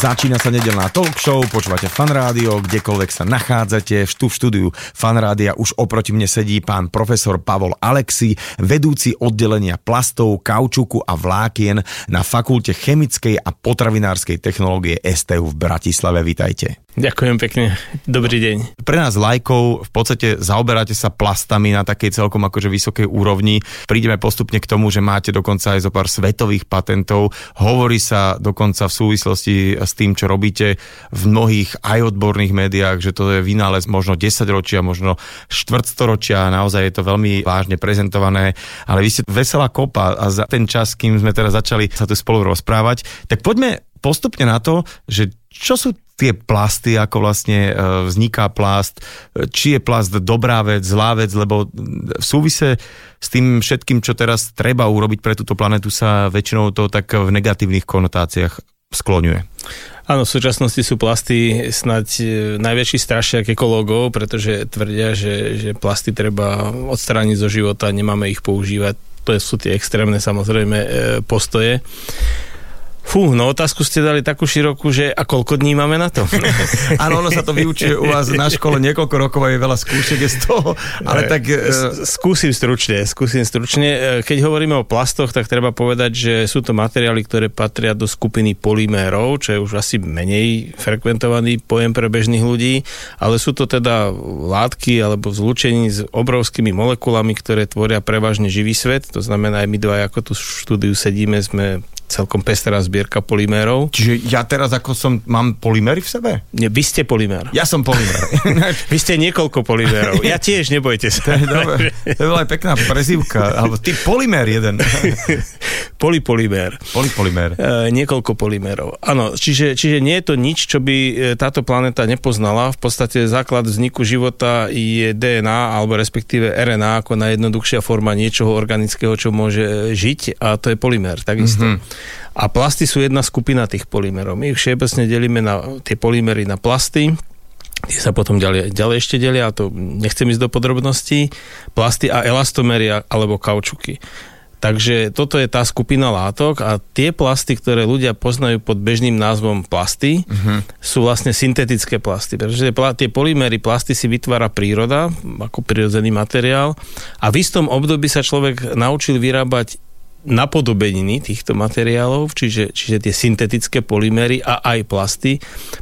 Začína sa nedelná talk show, počúvate fan rádio, kdekoľvek sa nachádzate. Tu v štúdiu fan rádia už oproti mne sedí pán profesor Pavol Alexi, vedúci oddelenia plastov, kaučuku a vlákien na Fakulte chemickej a potravinárskej technológie STU v Bratislave. Vítajte. Ďakujem pekne. Dobrý deň. Pre nás lajkov v podstate zaoberáte sa plastami na takej celkom akože vysokej úrovni. Prídeme postupne k tomu, že máte dokonca aj zo pár svetových patentov. Hovorí sa dokonca v súvislosti s tým, čo robíte v mnohých aj odborných médiách, že to je vynález možno 10 ročia, možno štvrtstoročia, naozaj je to veľmi vážne prezentované, ale vy ste veselá kopa a za ten čas, kým sme teraz začali sa tu spolu rozprávať, tak poďme postupne na to, že čo sú tie plasty, ako vlastne e, vzniká plast, či je plast dobrá vec, zlá vec, lebo v súvise s tým všetkým, čo teraz treba urobiť pre túto planetu, sa väčšinou to tak v negatívnych konotáciách skloňuje. Áno, v súčasnosti sú plasty snať e, najväčší strašiak ekológov, pretože tvrdia, že, že plasty treba odstrániť zo života, nemáme ich používať. To sú tie extrémne samozrejme postoje. Fú, no otázku ste dali takú širokú, že a koľko dní máme na to? Áno, ono sa to vyučuje u vás na škole niekoľko rokov a je veľa skúšek z toho, ale tak... Uh... Skúsim stručne, skúsim stručne. E, keď hovoríme o plastoch, tak treba povedať, že sú to materiály, ktoré patria do skupiny polymérov, čo je už asi menej frekventovaný pojem pre bežných ľudí, ale sú to teda látky alebo zlúčení s obrovskými molekulami, ktoré tvoria prevažne živý svet. To znamená, aj my dva, ako tu v štúdiu sedíme, sme celkom pestrá zbierka polymérov. Čiže ja teraz ako som, mám polymery v sebe? Nie, vy ste polymér. Ja som polymér. vy ste niekoľko polymérov. Ja tiež, nebojte sa. To je, dobré. to je veľa pekná prezivka. Alebo ty polymér jeden. Polypolymér. Polypolymér. E, niekoľko polymérov. Áno, čiže, čiže nie je to nič, čo by e, táto planéta nepoznala. V podstate základ vzniku života je DNA, alebo respektíve RNA, ako najjednoduchšia forma niečoho organického, čo môže žiť a to je polymér, takisto. Mm-hmm. A plasty sú jedna skupina tých polymerov. My ich všeobecne delíme na tie polymery na plasty, tie sa potom ďalej, ďalej ešte delia, a to nechcem ísť do podrobností, plasty a elastomery alebo kaučuky. Takže toto je tá skupina látok a tie plasty, ktoré ľudia poznajú pod bežným názvom plasty, uh-huh. sú vlastne syntetické plasty, pretože tie polymery plasty si vytvára príroda ako prirodzený materiál a v istom období sa človek naučil vyrábať napodobeniny týchto materiálov, čiže, čiže tie syntetické polymery a aj plasty,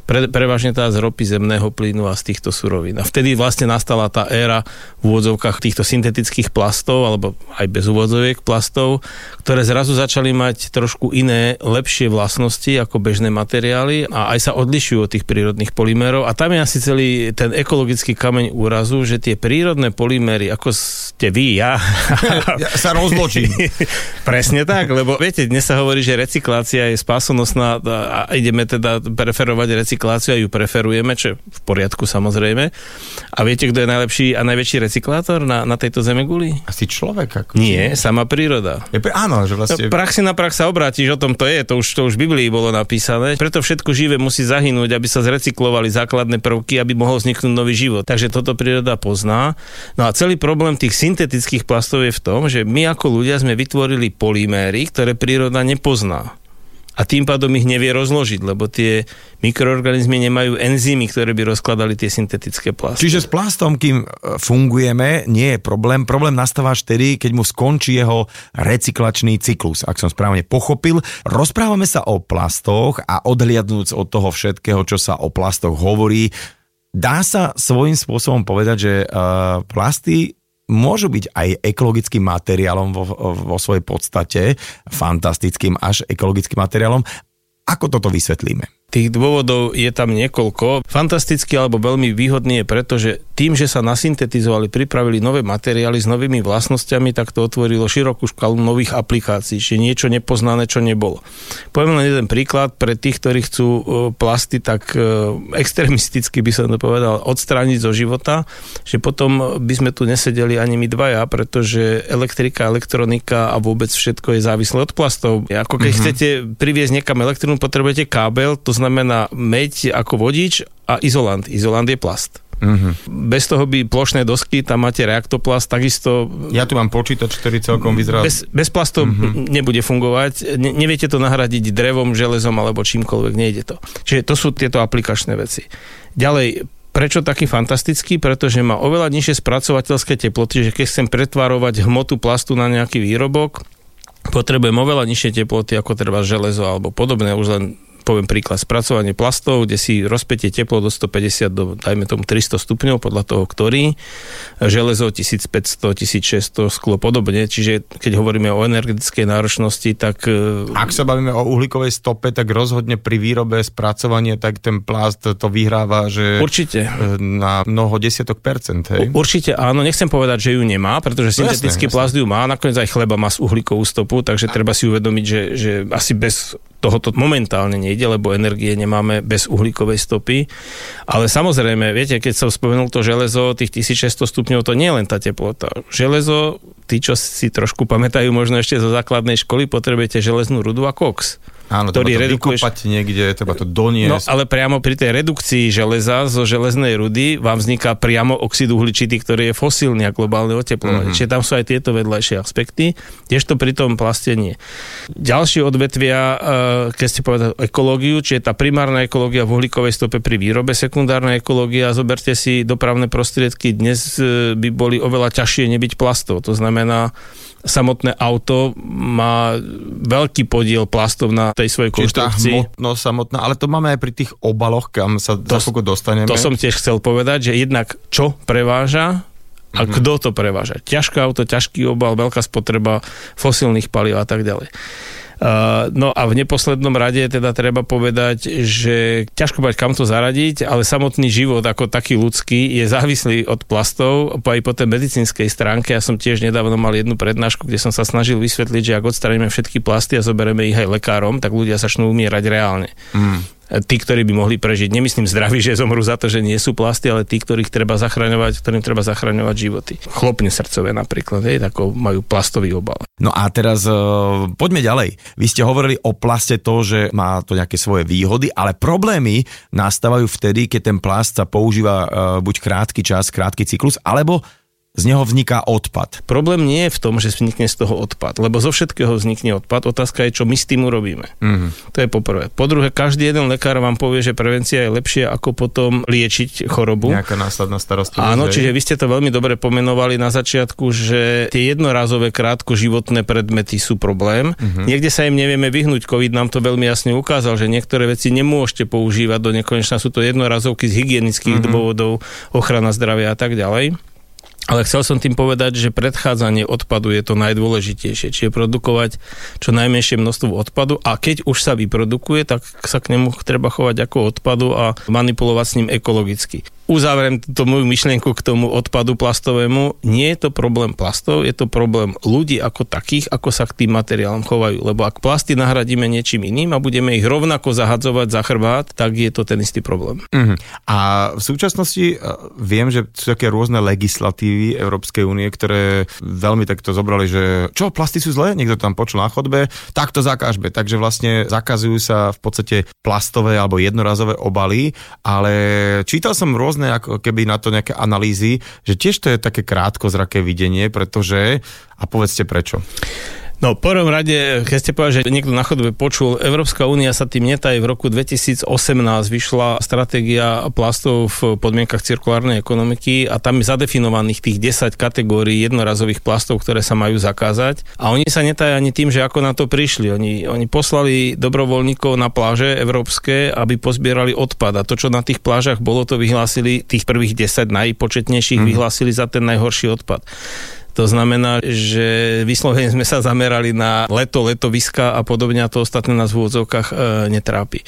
pre, prevažne tá z ropy zemného plynu a z týchto surovín. A vtedy vlastne nastala tá éra v úvodzovkách týchto syntetických plastov, alebo aj bez úvodzoviek plastov, ktoré zrazu začali mať trošku iné, lepšie vlastnosti ako bežné materiály a aj sa odlišujú od tých prírodných polymerov. A tam je asi celý ten ekologický kameň úrazu, že tie prírodné polymery, ako ste vy, ja... ja sa rozločím. Presne tak, lebo viete, dnes sa hovorí, že recyklácia je spásonosná a ideme teda preferovať recykláciu a ju preferujeme, čo je v poriadku samozrejme. A viete, kto je najlepší a najväčší recyklátor na, na tejto guli? Asi človek. Ako Nie, sama príroda. Je, áno, že vlastne... Praxi na prax sa obrátiš, o tom to je, to už, to už v Biblii bolo napísané. Preto všetko živé musí zahynúť, aby sa zrecyklovali základné prvky, aby mohol vzniknúť nový život. Takže toto príroda pozná. No a celý problém tých syntetických plastov je v tom, že my ako ľudia sme vytvorili polyméry, ktoré príroda nepozná. A tým pádom ich nevie rozložiť, lebo tie mikroorganizmy nemajú enzymy, ktoré by rozkladali tie syntetické plasty. Čiže s plastom, kým e, fungujeme, nie je problém. Problém nastáva vtedy, keď mu skončí jeho recyklačný cyklus, ak som správne pochopil. Rozprávame sa o plastoch a odhliadnúc od toho všetkého, čo sa o plastoch hovorí, dá sa svojím spôsobom povedať, že uh, plasty môžu byť aj ekologickým materiálom vo, vo svojej podstate, fantastickým až ekologickým materiálom. Ako toto vysvetlíme? Tých dôvodov je tam niekoľko. Fantastický alebo veľmi výhodný je preto, že tým, že sa nasyntetizovali, pripravili nové materiály s novými vlastnosťami, tak to otvorilo širokú škálu nových aplikácií, čiže niečo nepoznané, čo nebolo. Poviem len jeden príklad pre tých, ktorí chcú e, plasty tak e, extrémisticky by som to povedal, odstrániť zo života, že potom by sme tu nesedeli ani my dvaja, pretože elektrika, elektronika a vôbec všetko je závislé od plastov. Ako keď mm-hmm. chcete priviesť niekam elektrinu, potrebujete kábel, to znamená meď ako vodič a izolant. Izolant je plast. Uh-huh. Bez toho by plošné dosky, tam máte reaktoplast, takisto... Ja tu mám počítač, ktorý celkom vyzerá... Bez, bez plastov uh-huh. nebude fungovať, ne, neviete to nahradiť drevom, železom alebo čímkoľvek, nejde to. Čiže to sú tieto aplikačné veci. Ďalej, Prečo taký fantastický? Pretože má oveľa nižšie spracovateľské teploty, že keď chcem pretvarovať hmotu plastu na nejaký výrobok, potrebujem oveľa nižšie teploty ako treba železo alebo podobné, už len poviem príklad, spracovanie plastov, kde si rozpätie teplo do 150 do, dajme tomu 300 stupňov, podľa toho, ktorý, železo 1500, 1600, sklo podobne, čiže keď hovoríme o energetickej náročnosti, tak... E, Ak sa bavíme o uhlíkovej stope, tak rozhodne pri výrobe spracovanie, tak ten plast to vyhráva, že... Určite. E, na mnoho desiatok percent, hej? Určite áno, nechcem povedať, že ju nemá, pretože no syntetický jasné, plast ju má, nakoniec aj chleba má uhlíkovú stopu, takže treba si uvedomiť, že, že asi bez tohoto momentálne nejde, lebo energie nemáme bez uhlíkovej stopy. Ale samozrejme, viete, keď som spomenul to železo, tých 1600 stupňov, to nie je len tá teplota. Železo, tí, čo si trošku pamätajú možno ešte zo základnej školy, potrebujete železnú rudu a koks. Áno, ktorý treba to redukuješ... vykopať niekde, treba to doniesť. No, ale priamo pri tej redukcii železa zo železnej rudy vám vzniká priamo oxid uhličitý, ktorý je fosílny a globálne oteplovanie. Mm-hmm. Čiže tam sú aj tieto vedľajšie aspekty, tiež to pri tom plaste nie. Ďalšie odvetvia, eh, keď ste povedali ekológiu, čiže tá primárna ekológia v uhlíkovej stope pri výrobe, sekundárna ekológia, zoberte si dopravné prostriedky, dnes eh, by boli oveľa ťažšie nebyť plastov. To znamená, samotné auto má veľký podiel plastov na tej svojej konštrukcii. Čiže tá hmotnosť samotná, ale to máme aj pri tých obaloch, kam sa to, za dostaneme. To som tiež chcel povedať, že jednak čo preváža a mm-hmm. kto to preváža. Ťažké auto, ťažký obal, veľká spotreba fosílnych palív a tak ďalej. Uh, no a v neposlednom rade teda treba povedať, že ťažko povedať, kam to zaradiť, ale samotný život ako taký ľudský je závislý od plastov aj po tej medicínskej stránke. Ja som tiež nedávno mal jednu prednášku, kde som sa snažil vysvetliť, že ak odstraníme všetky plasty a zoberieme ich aj lekárom, tak ľudia začnú umierať reálne. Mm tí, ktorí by mohli prežiť. Nemyslím zdraví, že zomrú za to, že nie sú plasty, ale tí, ktorých treba zachraňovať, ktorým treba zachraňovať životy. Chlopne srdcové napríklad, hej, tako majú plastový obal. No a teraz uh, poďme ďalej. Vy ste hovorili o plaste to, že má to nejaké svoje výhody, ale problémy nastávajú vtedy, keď ten plast sa používa uh, buď krátky čas, krátky cyklus, alebo z neho vzniká odpad. Problém nie je v tom, že vznikne z toho odpad, lebo zo všetkého vznikne odpad. Otázka je, čo my s tým urobíme. Mm-hmm. To je poprvé. Po druhé, každý jeden lekár vám povie, že prevencia je lepšia, ako potom liečiť chorobu. Nejaká následná starostlivosť. Áno, čiže vy ste to veľmi dobre pomenovali na začiatku, že tie jednorazové krátko životné predmety sú problém. Mm-hmm. Niekde sa im nevieme vyhnúť. COVID nám to veľmi jasne ukázal, že niektoré veci nemôžete používať do nekonečna. Sú to jednorazovky z hygienických mm-hmm. dôvodov, ochrana zdravia a tak ďalej. Ale chcel som tým povedať, že predchádzanie odpadu je to najdôležitejšie, čiže produkovať čo najmenšie množstvo odpadu a keď už sa vyprodukuje, tak sa k nemu treba chovať ako odpadu a manipulovať s ním ekologicky uzavriem túto moju myšlienku k tomu odpadu plastovému. Nie je to problém plastov, je to problém ľudí ako takých, ako sa k tým materiálom chovajú. Lebo ak plasty nahradíme niečím iným a budeme ich rovnako zahadzovať za chrbát, tak je to ten istý problém. Uh-huh. A v súčasnosti uh, viem, že sú také rôzne legislatívy Európskej únie, ktoré veľmi takto zobrali, že čo, plasty sú zlé? Niekto tam počul na chodbe, tak to zakážbe. Takže vlastne zakazujú sa v podstate plastové alebo jednorazové obaly, ale čítal som rôzne rôzne ako keby na to nejaké analýzy, že tiež to je také krátkozraké videnie, pretože, a povedzte prečo. No, v prvom rade, keď ste povedali, že niekto na chodbe počul, Európska únia sa tým netají. V roku 2018 vyšla stratégia plastov v podmienkach cirkulárnej ekonomiky a tam je zadefinovaných tých 10 kategórií jednorazových plastov, ktoré sa majú zakázať. A oni sa netajú ani tým, že ako na to prišli. Oni, oni poslali dobrovoľníkov na pláže európske, aby pozbierali odpad. A to, čo na tých plážach bolo, to vyhlásili tých prvých 10 najpočetnejších, mm. vyhlásili za ten najhorší odpad. To znamená, že vyslovene sme sa zamerali na leto, letoviska a podobne a to ostatné nás v úvodzovkách e, netrápi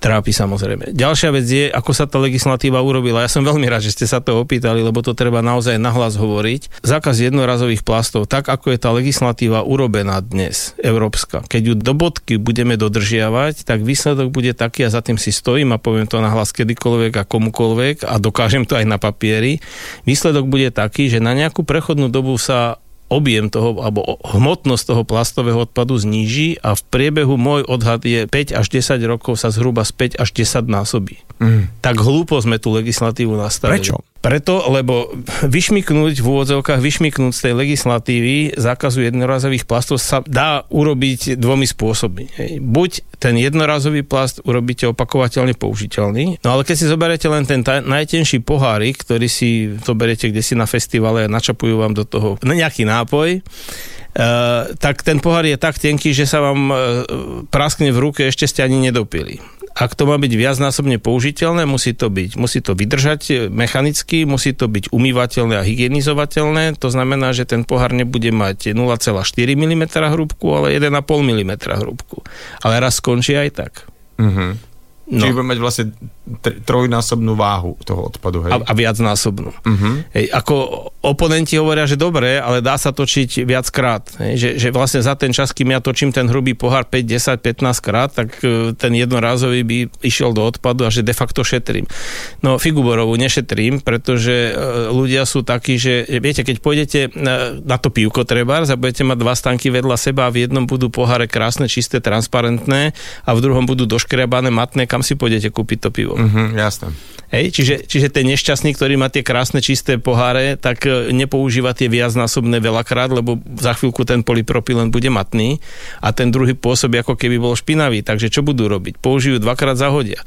trápi samozrejme. Ďalšia vec je, ako sa tá legislatíva urobila. Ja som veľmi rád, že ste sa to opýtali, lebo to treba naozaj nahlas hovoriť. Zákaz jednorazových plastov, tak ako je tá legislatíva urobená dnes, európska, keď ju do bodky budeme dodržiavať, tak výsledok bude taký, a za tým si stojím a poviem to nahlas kedykoľvek a komukoľvek a dokážem to aj na papieri. Výsledok bude taký, že na nejakú prechodnú dobu sa objem toho, alebo hmotnosť toho plastového odpadu zníži a v priebehu môj odhad je 5 až 10 rokov sa zhruba z 5 až 10 násobí. Mm. Tak hlúpo sme tú legislatívu nastavili. Prečo? Preto, lebo vyšmiknúť v úvodzovkách, vyšmiknúť z tej legislatívy zákazu jednorazových plastov sa dá urobiť dvomi spôsobmi. Buď ten jednorazový plast urobíte opakovateľne použiteľný, no ale keď si zoberiete len ten taj, najtenší pohárik, ktorý si zoberiete kde si na festivale a načapujú vám do toho nejaký nápoj, Uh, tak ten pohár je tak tenký, že sa vám uh, praskne v ruke, ešte ste ani nedopili ak to má byť viacnásobne použiteľné, musí to byť, musí to vydržať mechanicky, musí to byť umývateľné a hygienizovateľné, to znamená, že ten pohár nebude mať 0,4 mm hrúbku, ale 1,5 mm hrúbku. Ale raz skončí aj tak. Mm-hmm. No. Čiže bude mať vlastne trojnásobnú váhu toho odpadu. Hej? A, a viacnásobnú. Uh-huh. Hej, ako oponenti hovoria, že dobre, ale dá sa točiť viackrát. Hej, že, že vlastne za ten čas, kým ja točím ten hrubý pohár 5, 10, 15 krát, tak e, ten jednorázový by išiel do odpadu a že de facto šetrím. No Figuborovú nešetrím, pretože e, ľudia sú takí, že viete, keď pôjdete na, na to pivko treba, a budete mať dva stanky vedľa seba a v jednom budú poháre krásne, čisté, transparentné a v druhom budú doškriabané, matné, kam si pôjdete kúpiť to pivo. Mm-hmm, jasné. Hej, čiže, čiže ten nešťastný, ktorý má tie krásne čisté poháre, tak e, nepoužíva tie viacnásobné veľakrát, lebo za chvíľku ten polypropylen bude matný a ten druhý pôsobí ako keby bol špinavý. Takže čo budú robiť? Použijú dvakrát za hodia.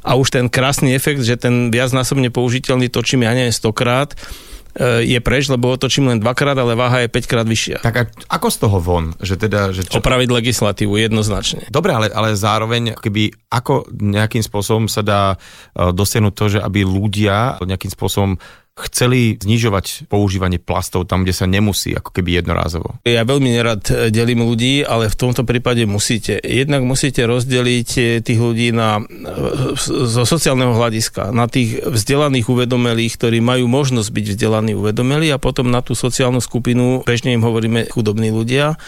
A už ten krásny efekt, že ten viacnásobne použiteľný točím, ja neviem, stokrát, je preč, lebo otočím len dvakrát, ale váha je 5 krát vyššia. Tak a ako z toho von? Že teda, že čo... Opraviť legislatívu jednoznačne. Dobre, ale, ale zároveň, keby ako nejakým spôsobom sa dá e, dosiahnuť to, že aby ľudia nejakým spôsobom chceli znižovať používanie plastov tam, kde sa nemusí, ako keby jednorázovo. Ja veľmi nerad e, delím ľudí, ale v tomto prípade musíte. Jednak musíte rozdeliť e, tých ľudí na, e, zo sociálneho hľadiska, na tých vzdelaných uvedomelých, ktorí majú možnosť byť vzdelaní uvedomelí a potom na tú sociálnu skupinu, bežne im hovoríme chudobní ľudia,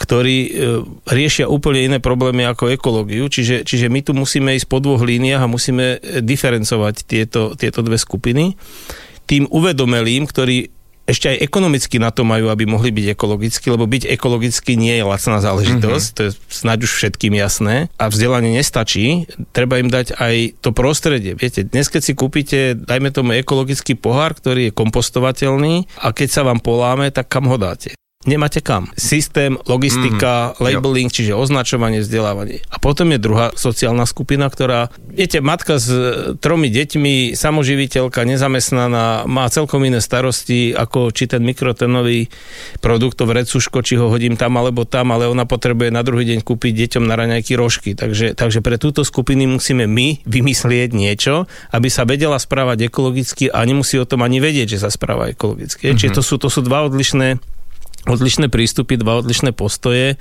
ktorí riešia úplne iné problémy ako ekológiu, čiže, čiže my tu musíme ísť po dvoch líniách a musíme diferencovať tieto, tieto dve skupiny tým uvedomelým, ktorí ešte aj ekonomicky na to majú, aby mohli byť ekologicky, lebo byť ekologicky nie je lacná záležitosť, mm-hmm. to je snáď už všetkým jasné a vzdelanie nestačí, treba im dať aj to prostredie. Viete, dnes keď si kúpite, dajme tomu ekologický pohár, ktorý je kompostovateľný a keď sa vám poláme, tak kam ho dáte? Nemáte kam. Systém, logistika, mm, labeling, jo. čiže označovanie, vzdelávanie. A potom je druhá sociálna skupina, ktorá, viete, matka s tromi deťmi, samoživiteľka, nezamestnaná, má celkom iné starosti, ako či ten mikrotenový produkt, to vrecuško, či ho hodím tam alebo tam, ale ona potrebuje na druhý deň kúpiť deťom na raňajky rožky. Takže, takže pre túto skupiny musíme my vymyslieť niečo, aby sa vedela správať ekologicky a nemusí o tom ani vedieť, že sa správa ekologicky. Mm-hmm. Čiže to sú, to sú dva odlišné odlišné prístupy, dva odlišné postoje,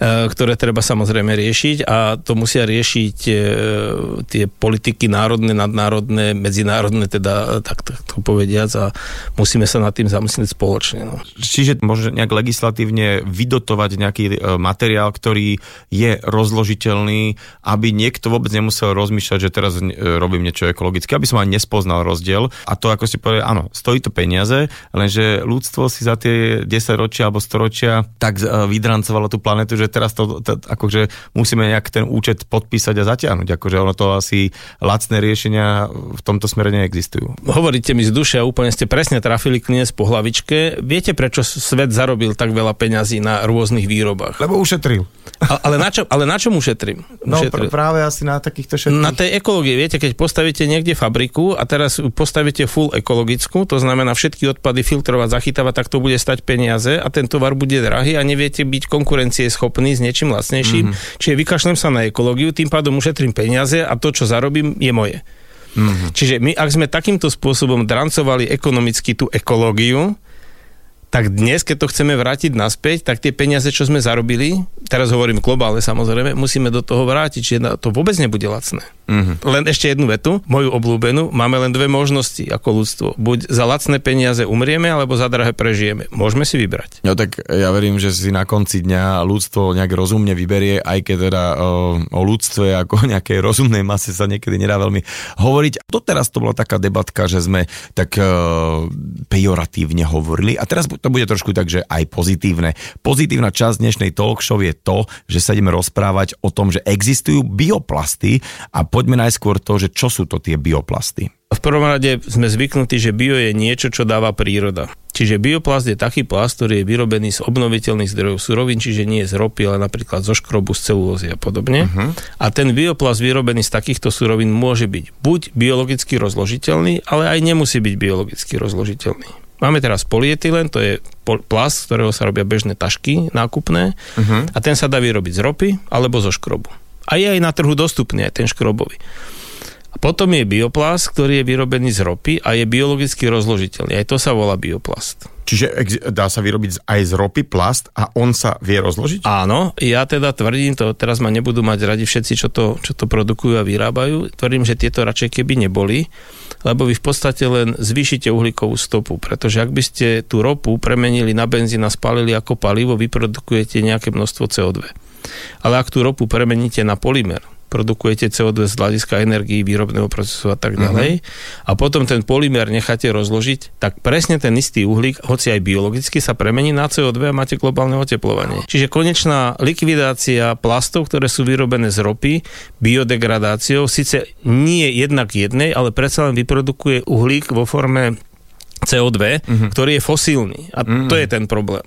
ktoré treba samozrejme riešiť a to musia riešiť e, tie politiky národné, nadnárodné, medzinárodné, teda tak, tak to povediac a musíme sa nad tým zamyslieť spoločne. No. Čiže môže nejak legislatívne vydotovať nejaký materiál, ktorý je rozložiteľný, aby niekto vôbec nemusel rozmýšľať, že teraz robím niečo ekologické, aby som ani nespoznal rozdiel. A to, ako si povedal, áno, stojí to peniaze, lenže ľudstvo si za tie 10 ročí ročia alebo storočia tak e, vydrancovalo tú planetu, že teraz to, to akože musíme nejak ten účet podpísať a zatiahnuť. Akože ono to asi lacné riešenia v tomto smere neexistujú. Hovoríte mi z duše a úplne ste presne trafili kniez po hlavičke. Viete, prečo svet zarobil tak veľa peňazí na rôznych výrobách? Lebo ušetril. A, ale, na čo, ale na čom ušetrím? No pr- práve asi na takýchto všetkých. Na tej ekológii. Viete, keď postavíte niekde fabriku a teraz postavíte full ekologickú, to znamená všetky odpady filtrovať, zachytávať, tak to bude stať peniaze a ten tovar bude drahý a neviete byť konkurencieschopný s niečím lacnejším. Mm-hmm. Čiže vykašlem sa na ekológiu, tým pádom ušetrím peniaze a to, čo zarobím, je moje. Mm-hmm. Čiže my, ak sme takýmto spôsobom drancovali ekonomicky tú ekológiu, tak dnes, keď to chceme vrátiť naspäť, tak tie peniaze, čo sme zarobili, teraz hovorím globálne samozrejme, musíme do toho vrátiť, čiže to vôbec nebude lacné. Mm-hmm. Len ešte jednu vetu, moju obľúbenú, máme len dve možnosti ako ľudstvo. Buď za lacné peniaze umrieme, alebo za drahé prežijeme. Môžeme si vybrať. No tak ja verím, že si na konci dňa ľudstvo nejak rozumne vyberie, aj keď teda o, o ľudstve ako nejakej rozumnej mase sa niekedy nedá veľmi hovoriť. To teraz to bola taká debatka, že sme tak o, pejoratívne hovorili a teraz to bude trošku tak, že aj pozitívne. Pozitívna časť dnešnej talk show je to, že sa ideme rozprávať o tom, že existujú bioplasty a poďme najskôr to, že čo sú to tie bioplasty. V prvom rade sme zvyknutí, že bio je niečo, čo dáva príroda. Čiže bioplast je taký plast, ktorý je vyrobený z obnoviteľných zdrojov surovín, čiže nie z ropy, ale napríklad zo škrobu, z celulózy a podobne. Uh-huh. A ten bioplast vyrobený z takýchto surovín môže byť buď biologicky rozložiteľný, ale aj nemusí byť biologicky rozložiteľný. Máme teraz polietylen, to je plast, z ktorého sa robia bežné tašky nákupné uh-huh. a ten sa dá vyrobiť z ropy alebo zo škrobu. A je aj na trhu dostupný aj ten škrobový. A potom je bioplast, ktorý je vyrobený z ropy a je biologicky rozložiteľný. Aj to sa volá bioplast. Čiže dá sa vyrobiť aj z ropy plast a on sa vie rozložiť? Áno, ja teda tvrdím, to teraz ma nebudú mať radi všetci, čo to, čo to produkujú a vyrábajú, tvrdím, že tieto radšej keby neboli, lebo vy v podstate len zvýšite uhlíkovú stopu, pretože ak by ste tú ropu premenili na benzín a spalili ako palivo, vyprodukujete nejaké množstvo CO2. Ale ak tú ropu premeníte na polymer, produkujete CO2 z hľadiska energii, výrobného procesu a tak ďalej. Uh-huh. A potom ten polymer necháte rozložiť, tak presne ten istý uhlík, hoci aj biologicky, sa premení na CO2 a máte globálne oteplovanie. Čiže konečná likvidácia plastov, ktoré sú vyrobené z ropy, biodegradáciou, síce nie jednak jednej, ale predsa len vyprodukuje uhlík vo forme CO2, uh-huh. Mhm. ktorý je fosílny. A uh-huh. to je ten problém.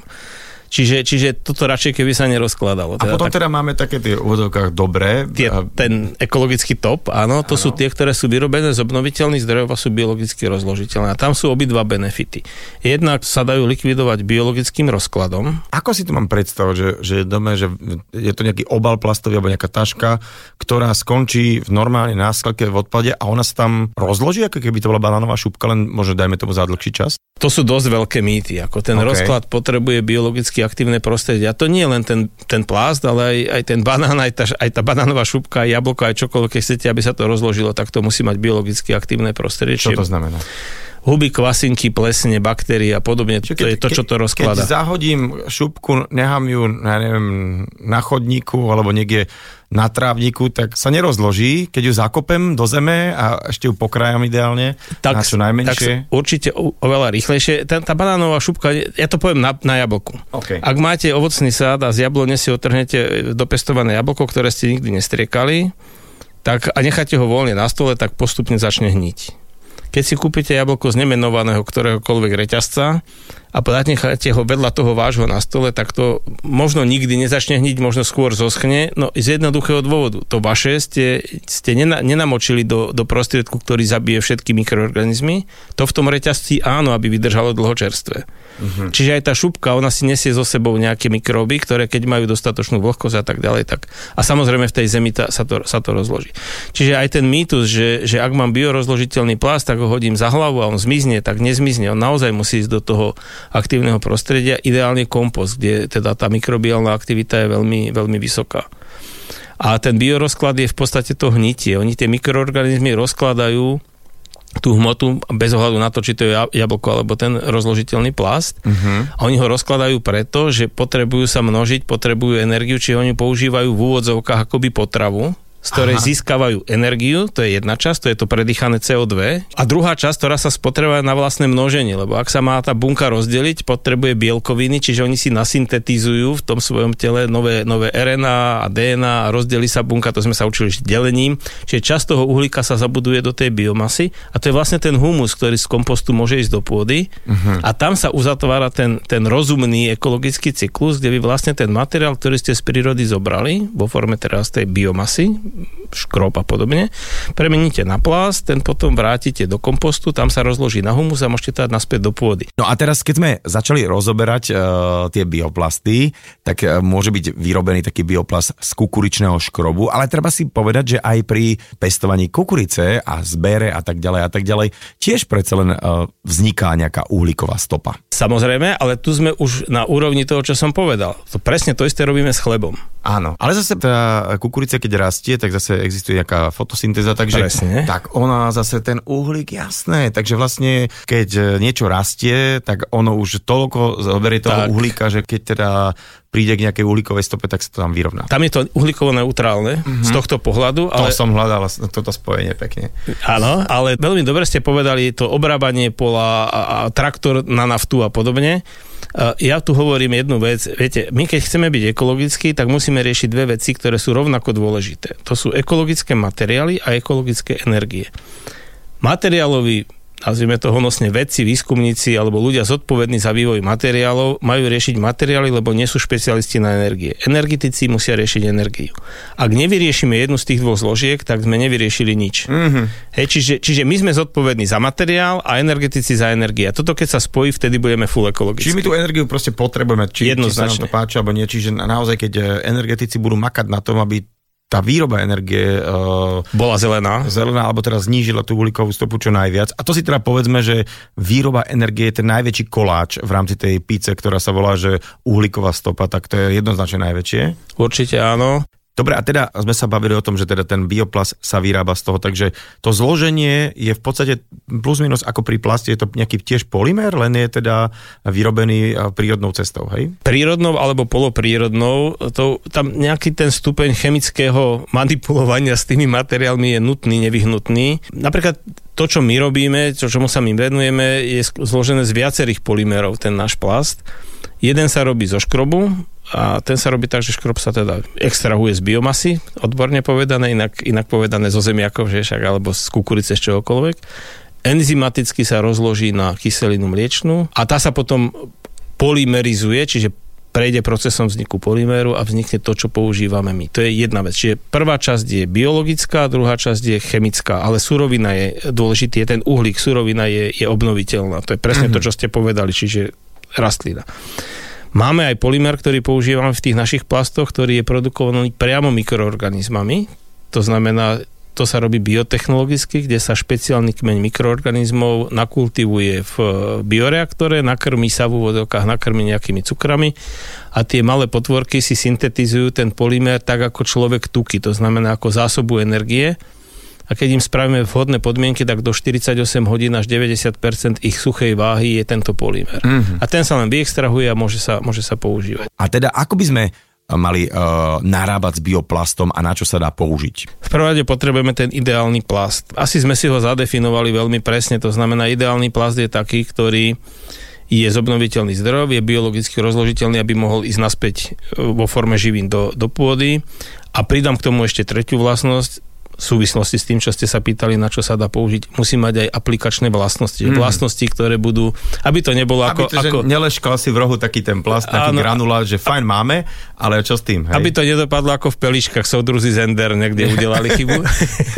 Čiže, čiže toto radšej keby sa nerozkladalo. Teda, a potom tak, teda máme také tie úvodovkách dobré. Tie, a... Ten ekologický top, áno, to áno. sú tie, ktoré sú vyrobené z obnoviteľných zdrojov a sú biologicky rozložiteľné. A tam sú obidva benefity. Jednak sa dajú likvidovať biologickým rozkladom. Ako si to mám predstavať, že, že, dome, že je to nejaký obal plastový alebo nejaká taška, ktorá skončí v normálnej náskalke v odpade a ona sa tam rozloží, ako keby to bola banánová šupka, len možno dajme tomu za dlhší čas? To sú dosť veľké mýty. Ako ten okay. rozklad potrebuje biologicky aktívne prostredie. A to nie len ten, ten plást, ale aj, aj ten banán, aj tá, aj tá banánová šupka, aj jablko, aj čokoľvek, keď chcete, aby sa to rozložilo, tak to musí mať biologicky aktívne prostredie. Čo to znamená? Huby, kvasinky, plesne, baktérie a podobne. Čiže keď, to je to, čo to rozkladá. Keď zahodím šupku, nechám ju, ja neviem, na chodníku alebo niekde na trávniku, tak sa nerozloží, keď ju zakopem do zeme a ešte ju pokrájam ideálne tak, na čo najmenšie. Tak určite oveľa rýchlejšie. Tá, tá banánová šupka, ja to poviem na, na jablku. Okay. Ak máte ovocný sád a z jablone si otrhnete dopestované jablko, ktoré ste nikdy nestriekali, tak a necháte ho voľne na stole, tak postupne začne hniť. Keď si kúpite jablko z nemenovaného ktoréhokoľvek reťazca a necháte ho vedľa toho vášho na stole, tak to možno nikdy nezačne hniť, možno skôr zoschne. No z jednoduchého dôvodu. To vaše ste, ste nena, nenamočili do, do prostriedku, ktorý zabije všetky mikroorganizmy. To v tom reťazci áno, aby vydržalo dlho čerstvé. Uh-huh. Čiže aj tá šupka, ona si nesie so sebou nejaké mikróby, ktoré keď majú dostatočnú vlhkosť a tak ďalej, tak a samozrejme v tej zemi tá, sa, to, sa to rozloží. Čiže aj ten mýtus, že, že ak mám biorozložiteľný plast, tak ho hodím za hlavu a on zmizne, tak nezmizne. On naozaj musí ísť do toho aktívneho prostredia, ideálne kompost, kde teda tá mikrobiálna aktivita je veľmi, veľmi vysoká. A ten biorozklad je v podstate to hnitie. Oni tie mikroorganizmy rozkladajú tú hmotu bez ohľadu na to, či to je jablko alebo ten rozložiteľný plast. Uh-huh. A oni ho rozkladajú preto, že potrebujú sa množiť, potrebujú energiu, čiže oni používajú v úvodzovkách akoby potravu z ktorej Aha. získavajú energiu, to je jedna časť, to je to predýchané CO2. A druhá časť, ktorá sa spotrebuje na vlastné množenie, lebo ak sa má tá bunka rozdeliť, potrebuje bielkoviny, čiže oni si nasyntetizujú v tom svojom tele nové, nové RNA a DNA a rozdelí sa bunka, to sme sa učili delením. Čiže časť toho uhlíka sa zabuduje do tej biomasy a to je vlastne ten humus, ktorý z kompostu môže ísť do pôdy uh-huh. a tam sa uzatvára ten, ten rozumný ekologický cyklus, kde vy vlastne ten materiál, ktorý ste z prírody zobrali vo forme teraz tej biomasy, škrob a podobne, premeníte na plast, ten potom vrátite do kompostu, tam sa rozloží na humus a môžete to dať naspäť do pôdy. No a teraz, keď sme začali rozoberať uh, tie bioplasty, tak uh, môže byť vyrobený taký bioplast z kukuričného škrobu, ale treba si povedať, že aj pri pestovaní kukurice a zbere a tak ďalej a tak ďalej, tiež predsa len uh, vzniká nejaká uhlíková stopa. Samozrejme, ale tu sme už na úrovni toho, čo som povedal. To presne to isté robíme s chlebom. Áno, ale zase tá kukurica, keď rastie, tak zase existuje nejaká fotosyntéza, takže Presne. tak ona zase ten uhlík, jasné, takže vlastne keď niečo rastie, tak ono už toľko zoberie toho tak. uhlíka, že keď teda príde k nejakej uhlíkovej stope, tak sa to tam vyrovná. Tam je to uhlíkovo neutrálne mm-hmm. z tohto pohľadu. Ale... To som hľadal, toto spojenie pekne. Áno, ale veľmi dobre ste povedali to obrábanie pola a, a traktor na naftu a podobne Ja tu hovorím jednu vec. Viete, my keď chceme byť ekologickí, tak musíme riešiť dve veci, ktoré sú rovnako dôležité. To sú ekologické materiály a ekologické energie. Materiálový nazvime to honosne vedci, výskumníci alebo ľudia zodpovední za vývoj materiálov majú riešiť materiály, lebo nie sú špecialisti na energie. Energetici musia riešiť energiu. Ak nevyriešime jednu z tých dvoch zložiek, tak sme nevyriešili nič. Mm-hmm. Hej, čiže, čiže my sme zodpovední za materiál a energetici za energie. A toto keď sa spojí, vtedy budeme full ekologicky. Čiže my tú energiu proste potrebujeme, či, či sa nám to páči alebo nie. Čiže naozaj, keď eh, energetici budú makať na tom, aby tá výroba energie uh, bola zelená. Zelená, alebo teda znížila tú uhlíkovú stopu čo najviac. A to si teda povedzme, že výroba energie je ten najväčší koláč v rámci tej píce, ktorá sa volá, že uhlíková stopa, tak to je jednoznačne najväčšie. Určite áno. Dobre, a teda sme sa bavili o tom, že teda ten bioplast sa vyrába z toho, takže to zloženie je v podstate plus minus ako pri plaste, je to nejaký tiež polymer, len je teda vyrobený prírodnou cestou, hej? Prírodnou alebo poloprírodnou, to, tam nejaký ten stupeň chemického manipulovania s tými materiálmi je nutný, nevyhnutný. Napríklad to, čo my robíme, čo, čomu sa my venujeme, je zložené z viacerých polymerov, ten náš plast. Jeden sa robí zo škrobu, a ten sa robí tak, že škrob sa teda extrahuje z biomasy, odborne povedané, inak, inak povedané zo zemiakov, že však, alebo z kukurice, z čohokoľvek. Enzymaticky sa rozloží na kyselinu mliečnú a tá sa potom polymerizuje, čiže prejde procesom vzniku polyméru a vznikne to, čo používame my. To je jedna vec. Čiže prvá časť je biologická, druhá časť je chemická, ale surovina je dôležitý, je ten uhlík, surovina je, je obnoviteľná. To je presne mm-hmm. to, čo ste povedali, čiže rastlina. Máme aj polymer, ktorý používame v tých našich plastoch, ktorý je produkovaný priamo mikroorganizmami. To znamená, to sa robí biotechnologicky, kde sa špeciálny kmeň mikroorganizmov nakultivuje v bioreaktore, nakrmí sa v úvodokách, nakrmí nejakými cukrami a tie malé potvorky si syntetizujú ten polymer tak ako človek tuky, to znamená ako zásobu energie a keď im spravíme vhodné podmienky, tak do 48 hodín až 90% ich suchej váhy je tento polymer. Mm-hmm. A ten sa len vyextrahuje a môže sa, môže sa používať. A teda ako by sme mali uh, narábať s bioplastom a na čo sa dá použiť? V prvom rade potrebujeme ten ideálny plast. Asi sme si ho zadefinovali veľmi presne, to znamená ideálny plast je taký, ktorý je z obnoviteľný zdrojov, je biologicky rozložiteľný, aby mohol ísť naspäť e, vo forme živín do, do pôdy. A pridám k tomu ešte tretiu vlastnosť, súvislosti s tým, čo ste sa pýtali, na čo sa dá použiť, musí mať aj aplikačné vlastnosti. Mm. Vlastnosti, ktoré budú, aby to nebolo aby ako... To, ako neleškal si v rohu taký ten plast, taký áno, granulát, že fajn máme, ale čo s tým? Hej? Aby to nedopadlo ako v peliškách, soudruzi Zender niekde udelali chybu.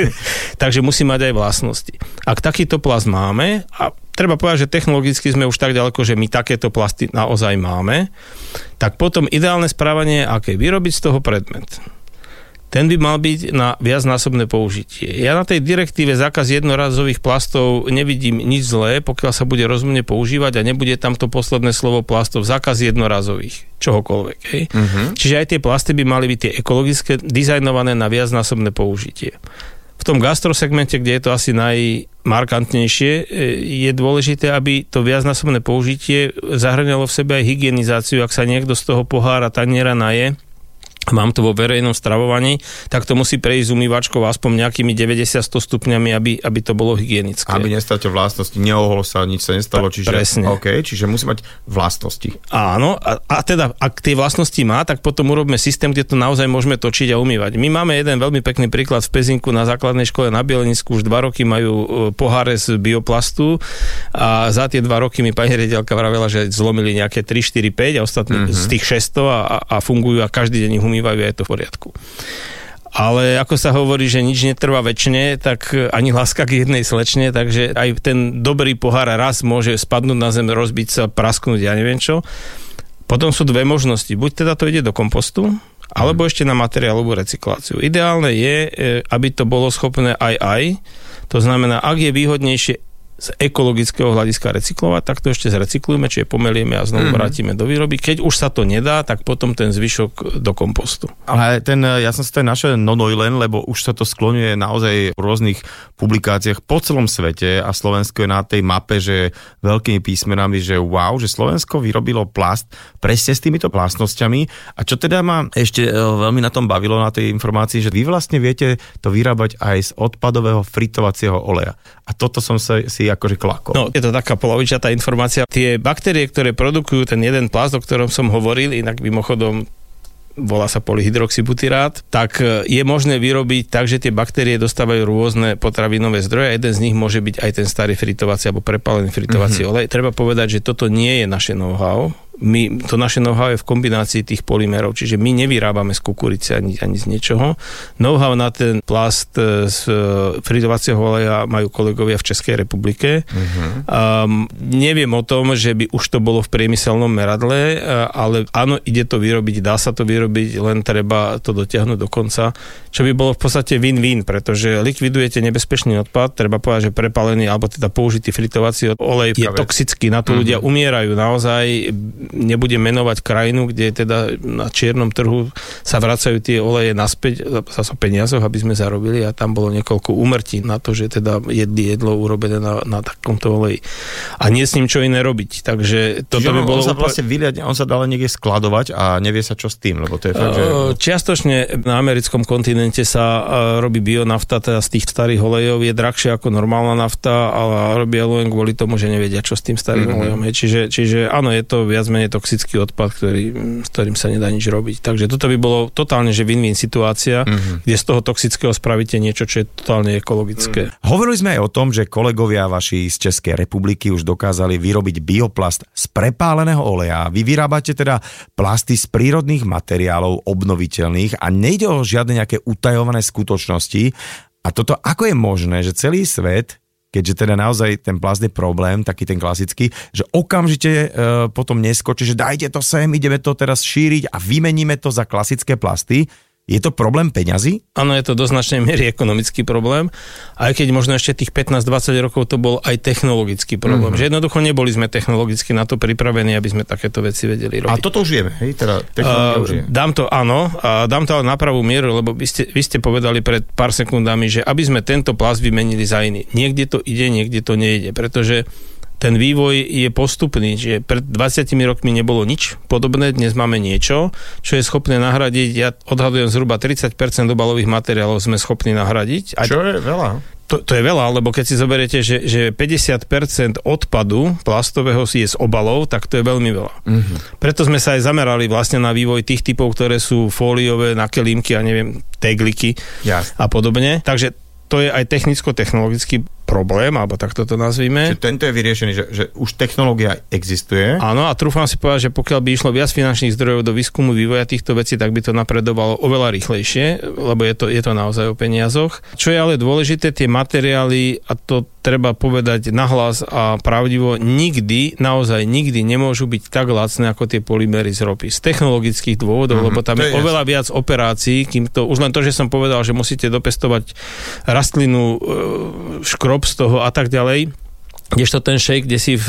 Takže musí mať aj vlastnosti. Ak takýto plast máme, a treba povedať, že technologicky sme už tak ďaleko, že my takéto plasty naozaj máme, tak potom ideálne správanie je aké? Vyrobiť z toho predmet ten by mal byť na viacnásobné použitie. Ja na tej direktíve zákaz jednorazových plastov nevidím nič zlé, pokiaľ sa bude rozumne používať a nebude tam to posledné slovo plastov, zákaz jednorazových, čohokoľvek. Hej. Uh-huh. Čiže aj tie plasty by mali byť tie ekologické, dizajnované na viacnásobné použitie. V tom gastrosegmente, kde je to asi najmarkantnejšie, e, je dôležité, aby to viacnásobné použitie zahrňalo v sebe aj hygienizáciu. Ak sa niekto z toho pohára taniera naje, mám to vo verejnom stravovaní, tak to musí prejsť umývačkou aspoň nejakými 90-100 stupňami, aby, aby to bolo hygienické. Aby nestrátil vlastnosti, neohol sa, nič sa nestalo, čiže, Presne. Okay, čiže musí mať vlastnosti. Áno, a, a teda, ak tie vlastnosti má, tak potom urobíme systém, kde to naozaj môžeme točiť a umývať. My máme jeden veľmi pekný príklad v Pezinku na základnej škole na Bielenisku, už dva roky majú e, poháre z bioplastu a za tie dva roky mi pani riaditeľka vravela, že zlomili nejaké 3, 4, 5 a ostatní mm-hmm. z tých 600 a, a fungujú a každý deň ich umývajú a je to v poriadku. Ale ako sa hovorí, že nič netrvá väčšine, tak ani láska k jednej slečne, takže aj ten dobrý pohár raz môže spadnúť na zem, rozbiť sa, prasknúť, ja neviem čo. Potom sú dve možnosti. Buď teda to ide do kompostu, alebo mm. ešte na materiálovú recykláciu. Ideálne je, e, aby to bolo schopné aj aj. To znamená, ak je výhodnejšie z ekologického hľadiska recyklovať, tak to ešte zrecyklujeme, čiže pomelieme a znovu mm-hmm. vrátime do výroby. Keď už sa to nedá, tak potom ten zvyšok do kompostu. Ale ten, ja som si to našiel nonoilen, lebo už sa to skloňuje naozaj v rôznych publikáciách po celom svete a Slovensko je na tej mape, že veľkými písmenami, že wow, že Slovensko vyrobilo plast presne s týmito vlastnosťami. A čo teda ma ešte e, veľmi na tom bavilo na tej informácii, že vy vlastne viete to vyrábať aj z odpadového fritovacieho oleja. A toto som sa, si akože klakol. No, je to taká polovičatá informácia. Tie baktérie, ktoré produkujú ten jeden plast, o ktorom som hovoril, inak mimochodom volá sa polyhydroxybutyrát, tak e, je možné vyrobiť tak, že tie baktérie dostávajú rôzne potravinové zdroje a jeden z nich môže byť aj ten starý fritovací alebo prepálený fritovací mm-hmm. olej. Treba povedať, že toto nie je naše know-how, my, to naše know-how je v kombinácii tých polymerov, čiže my nevyrábame z kukurice ani, ani z niečoho. Know-how na ten plast e, z e, fridovacieho oleja majú kolegovia v Českej republike. Uh-huh. Um, neviem o tom, že by už to bolo v priemyselnom meradle, e, ale áno, ide to vyrobiť, dá sa to vyrobiť, len treba to dotiahnuť do konca, čo by bolo v podstate win-win, pretože likvidujete nebezpečný odpad, treba povedať, že prepalený alebo teda použitý fritovací olej je toxický, na to uh-huh. ľudia umierajú naozaj nebudem menovať krajinu, kde teda na čiernom trhu sa vracajú tie oleje naspäť zase o peniazoch, aby sme zarobili a tam bolo niekoľko úmrtí na to, že teda jedli jedlo urobené na, na takomto oleji. A nie s ním čo iné robiť. Takže toto by bolo... On sa vlastne vyliadne, on sa dá len niekde skladovať a nevie sa čo s tým, lebo to je fakt, že... Čiastočne na americkom kontinente sa robí bionafta, teda z tých starých olejov je drahšia ako normálna nafta, ale robia len kvôli tomu, že nevedia, čo s tým starým mm-hmm. olejom. Čiže, čiže áno, je to viac menej toxický odpad, ktorý, s ktorým sa nedá nič robiť. Takže toto by bolo totálne, že win-win situácia, mm-hmm. kde z toho toxického spravíte niečo, čo je totálne ekologické. Mm. Hovorili sme aj o tom, že kolegovia vaši z Českej republiky už dokázali vyrobiť bioplast z prepáleného oleja. Vy vyrábate teda plasty z prírodných materiálov obnoviteľných a nejde o žiadne nejaké utajované skutočnosti. A toto ako je možné, že celý svet keďže teda naozaj ten plast je problém, taký ten klasický, že okamžite e, potom neskočí, že dajte to sem, ideme to teraz šíriť a vymeníme to za klasické plasty, je to problém peňazí? Áno, je to do značnej miery ekonomický problém, aj keď možno ešte tých 15-20 rokov to bol aj technologický problém. Mm-hmm. Že jednoducho neboli sme technologicky na to pripravení, aby sme takéto veci vedeli robiť. A toto už vieme, hej? Teda uh, už je. Dám to, áno, a dám to ale na pravú mieru, lebo vy ste, vy ste povedali pred pár sekundami, že aby sme tento plast vymenili za iný. Niekde to ide, niekde to nejde, pretože ten vývoj je postupný, že pred 20 rokmi nebolo nič podobné, dnes máme niečo, čo je schopné nahradiť, ja odhadujem zhruba 30% obalových materiálov sme schopní nahradiť. Čo je veľa? To, to je veľa, lebo keď si zoberiete, že, že 50% odpadu plastového je z obalov, tak to je veľmi veľa. Mm-hmm. Preto sme sa aj zamerali vlastne na vývoj tých typov, ktoré sú fóliové, na kelímky a neviem, tegliky yes. a podobne. Takže to je aj technicko-technologický problém, alebo takto to nazvíme. Čiže tento je vyriešený, že, že už technológia existuje. Áno, a trúfam si povedať, že pokiaľ by išlo viac finančných zdrojov do výskumu vývoja týchto vecí, tak by to napredovalo oveľa rýchlejšie, lebo je to, je to naozaj o peniazoch. Čo je ale dôležité, tie materiály, a to treba povedať nahlas a pravdivo, nikdy, naozaj nikdy nemôžu byť tak lacné ako tie polymery z ropy. Z technologických dôvodov, mm-hmm, lebo tam je, je oveľa viac operácií, kým to, už len to, že som povedal, že musíte dopestovať rastlinu, e, škro rob z toho a tak ďalej kdežto ten šejk, kde si v,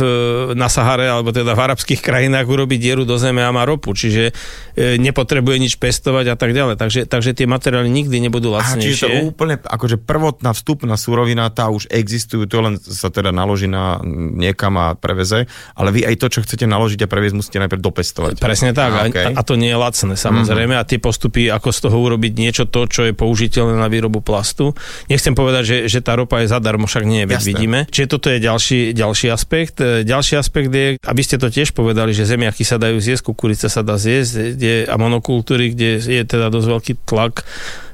na Sahare alebo teda v arabských krajinách urobí dieru do zeme a má ropu, čiže e, nepotrebuje nič pestovať a tak ďalej. Takže, takže tie materiály nikdy nebudú lacnejšie. A čiže to úplne, akože prvotná vstupná surovina, tá už existujú, to len sa teda naloží na niekam a preveze, ale vy aj to, čo chcete naložiť a previesť, musíte najprv dopestovať. Presne tak, a, okay. a, a to nie je lacné samozrejme mm-hmm. a tie postupy, ako z toho urobiť niečo to, čo je použiteľné na výrobu plastu. Nechcem povedať, že, že tá ropa je zadarmo, však nie, veď vidíme. Čiže toto je ďalší ďalší, ďalší aspekt. E, ďalší aspekt je, aby ste to tiež povedali, že zemiaky sa dajú zjesť, kukurica sa dá zjesť kde, a monokultúry, kde je teda dosť veľký tlak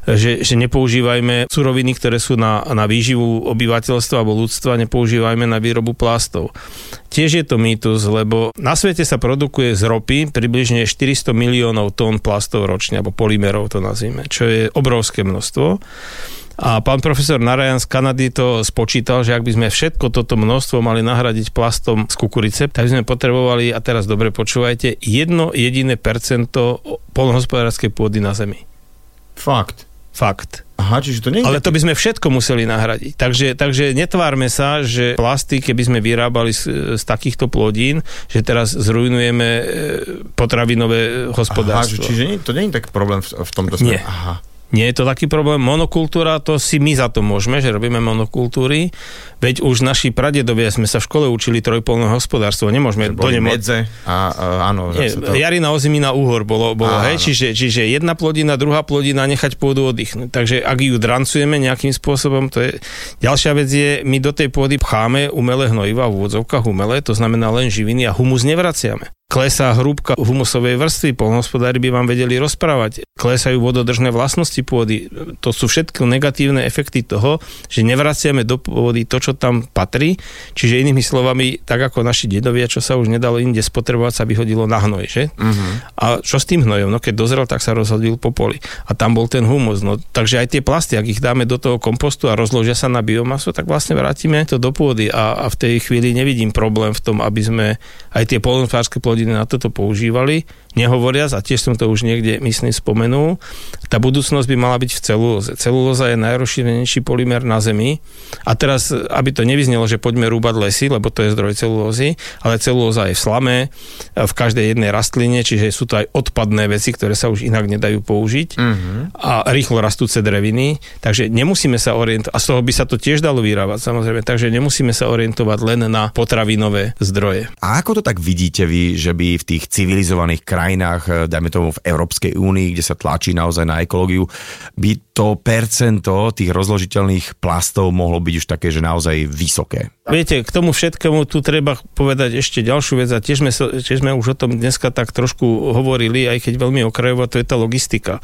že, že nepoužívajme suroviny, ktoré sú na, na výživu obyvateľstva alebo ľudstva, nepoužívajme na výrobu plastov. Tiež je to mýtus, lebo na svete sa produkuje z ropy približne 400 miliónov tón plastov ročne, alebo polymerov to nazvime, čo je obrovské množstvo. A pán profesor Narajan z Kanady to spočítal, že ak by sme všetko toto množstvo mali nahradiť plastom z kukurice, tak by sme potrebovali, a teraz dobre počúvajte, jedno jediné percento polnohospodárskej pôdy na Zemi. Fakt. Fakt. Aha, čiže to nie je Ale to by sme všetko museli nahradiť. Takže, takže netvárme sa, že plasty, keby sme vyrábali z, z takýchto plodín, že teraz zrujnujeme e, potravinové hospodárstvo. Aha, čiže nie, to nie je tak problém v, v tomto smere. Nie. Aha. Nie je to taký problém. Monokultúra, to si my za to môžeme, že robíme monokultúry. Veď už naši pradedovia sme sa v škole učili trojpolné hospodárstvo. Nemôžeme Boli nemo- medze a, a áno. Nie, to... jarina, ozimina, úhor bolo, bolo Áno. hej, čiže, čiže jedna plodina, druhá plodina, nechať pôdu oddychnúť. Takže ak ju drancujeme nejakým spôsobom, to je... Ďalšia vec je, my do tej pôdy pcháme umelé hnojiva, v úvodzovkách umelé, to znamená len živiny a humus nevraciame. Klesá hrúbka humusovej vrstvy, polnohospodári by vám vedeli rozprávať. Klesajú vododržné vlastnosti pôdy. To sú všetko negatívne efekty toho, že nevraciame do pôdy to, čo tam patrí. Čiže inými slovami, tak ako naši dedovia, čo sa už nedalo inde spotrebovať, sa vyhodilo na hnoj. Že? Uh-huh. A čo s tým hnojom? No keď dozrel, tak sa rozhodil po poli. A tam bol ten humus. No, takže aj tie plasty, ak ich dáme do toho kompostu a rozložia sa na biomasu, tak vlastne vrátime to do pôdy. A, a v tej chvíli nevidím problém v tom, aby sme aj tie polnospodárske plodiny na toto používali. Nehovoriac, a tiež som to už niekde, myslím, spomenul, tá budúcnosť by mala byť v celulóze. Celulóza je najrozšírenejší polymer na Zemi. A teraz, aby to nevyznelo, že poďme rúbať lesy, lebo to je zdroj celulózy, ale celulóza je v slame, v každej jednej rastline, čiže sú to aj odpadné veci, ktoré sa už inak nedajú použiť Uh-huh. a rýchlo rastúce dreviny, takže nemusíme sa orientovať, a z toho by sa to tiež dalo vyrábať samozrejme, takže nemusíme sa orientovať len na potravinové zdroje. A ako to tak vidíte vy, že by v tých civilizovaných krajinách, eh, dajme tomu v Európskej únii, kde sa tlačí naozaj na ekológiu, by to percento tých rozložiteľných plastov mohlo byť už také, že naozaj vysoké? Viete, k tomu všetkému tu treba povedať ešte ďalšiu vec a tiež sme, tiež sme už o tom dneska tak trošku hovorili, aj keď veľmi okrajovo, to je tá logistika.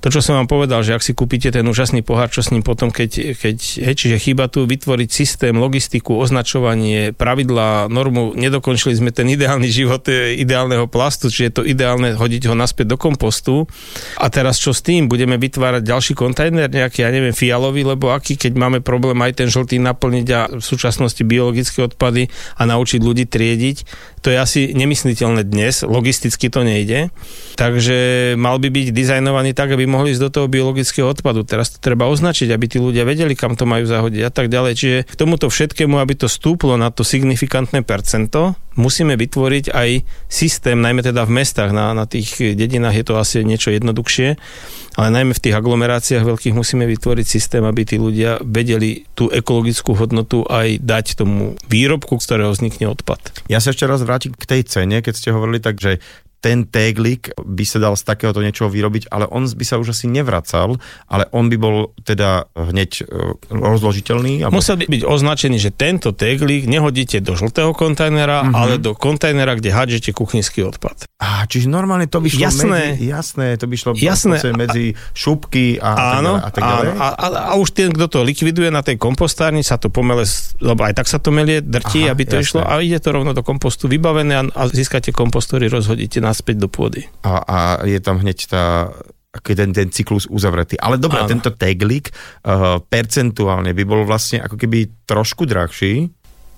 To, čo som vám povedal, že ak si kúpite ten úžasný pohár, čo s ním potom, keď, keď hej, čiže chýba tu vytvoriť systém, logistiku, označovanie, pravidlá, normu, nedokončili sme ten ideálny život e, ideálneho plastu, čiže je to ideálne hodiť ho naspäť do kompostu. A teraz čo s tým? Budeme vytvárať ďalší kontajner, nejaký, ja neviem, fialový, lebo aký, keď máme problém aj ten žltý naplniť a v súčasnosti biologické odpady a naučiť ľudí triediť, to je asi nemysliteľné dnes, logisticky to nejde. Takže mal by byť dizajnovaný tak, aby mohli ísť do toho biologického odpadu. Teraz to treba označiť, aby tí ľudia vedeli, kam to majú zahodiť a tak ďalej. Čiže k tomuto všetkému, aby to stúplo na to signifikantné percento, musíme vytvoriť aj systém, najmä teda v mestách, na, na tých dedinách je to asi niečo jednoduchšie, ale najmä v tých aglomeráciách veľkých musíme vytvoriť systém, aby tí ľudia vedeli tú ekologickú hodnotu aj dať tomu výrobku, z ktorého vznikne odpad. Ja sa ešte raz vrátim k tej cene, keď ste hovorili tak, že ten téglik by sa dal z takéhoto niečoho vyrobiť, ale on by sa už asi nevracal, ale on by bol teda hneď e, rozložiteľný. Alebo... Musel by byť označený, že tento teglík nehodíte do žltého kontajnera, Mhm. ale do kontajnera, kde hádžete kuchynský odpad. Á, čiže normálne to by šlo Jasné. medzi, jasné, to by šlo Jasné. Jasné. medzi šupky a, Áno, a tak ďalej. A, a, a už ten, kto to likviduje na tej kompostárni, sa to pomele, lebo aj tak sa to melie, drtí, Aha, aby to jasné. išlo a ide to rovno do kompostu vybavené a, a získate kompostory, rozhodíte naspäť do pôdy. A, a je tam hneď tá aký ten, ten cyklus uzavretý. Ale dobre, tento teglík uh, percentuálne by bol vlastne ako keby trošku drahší.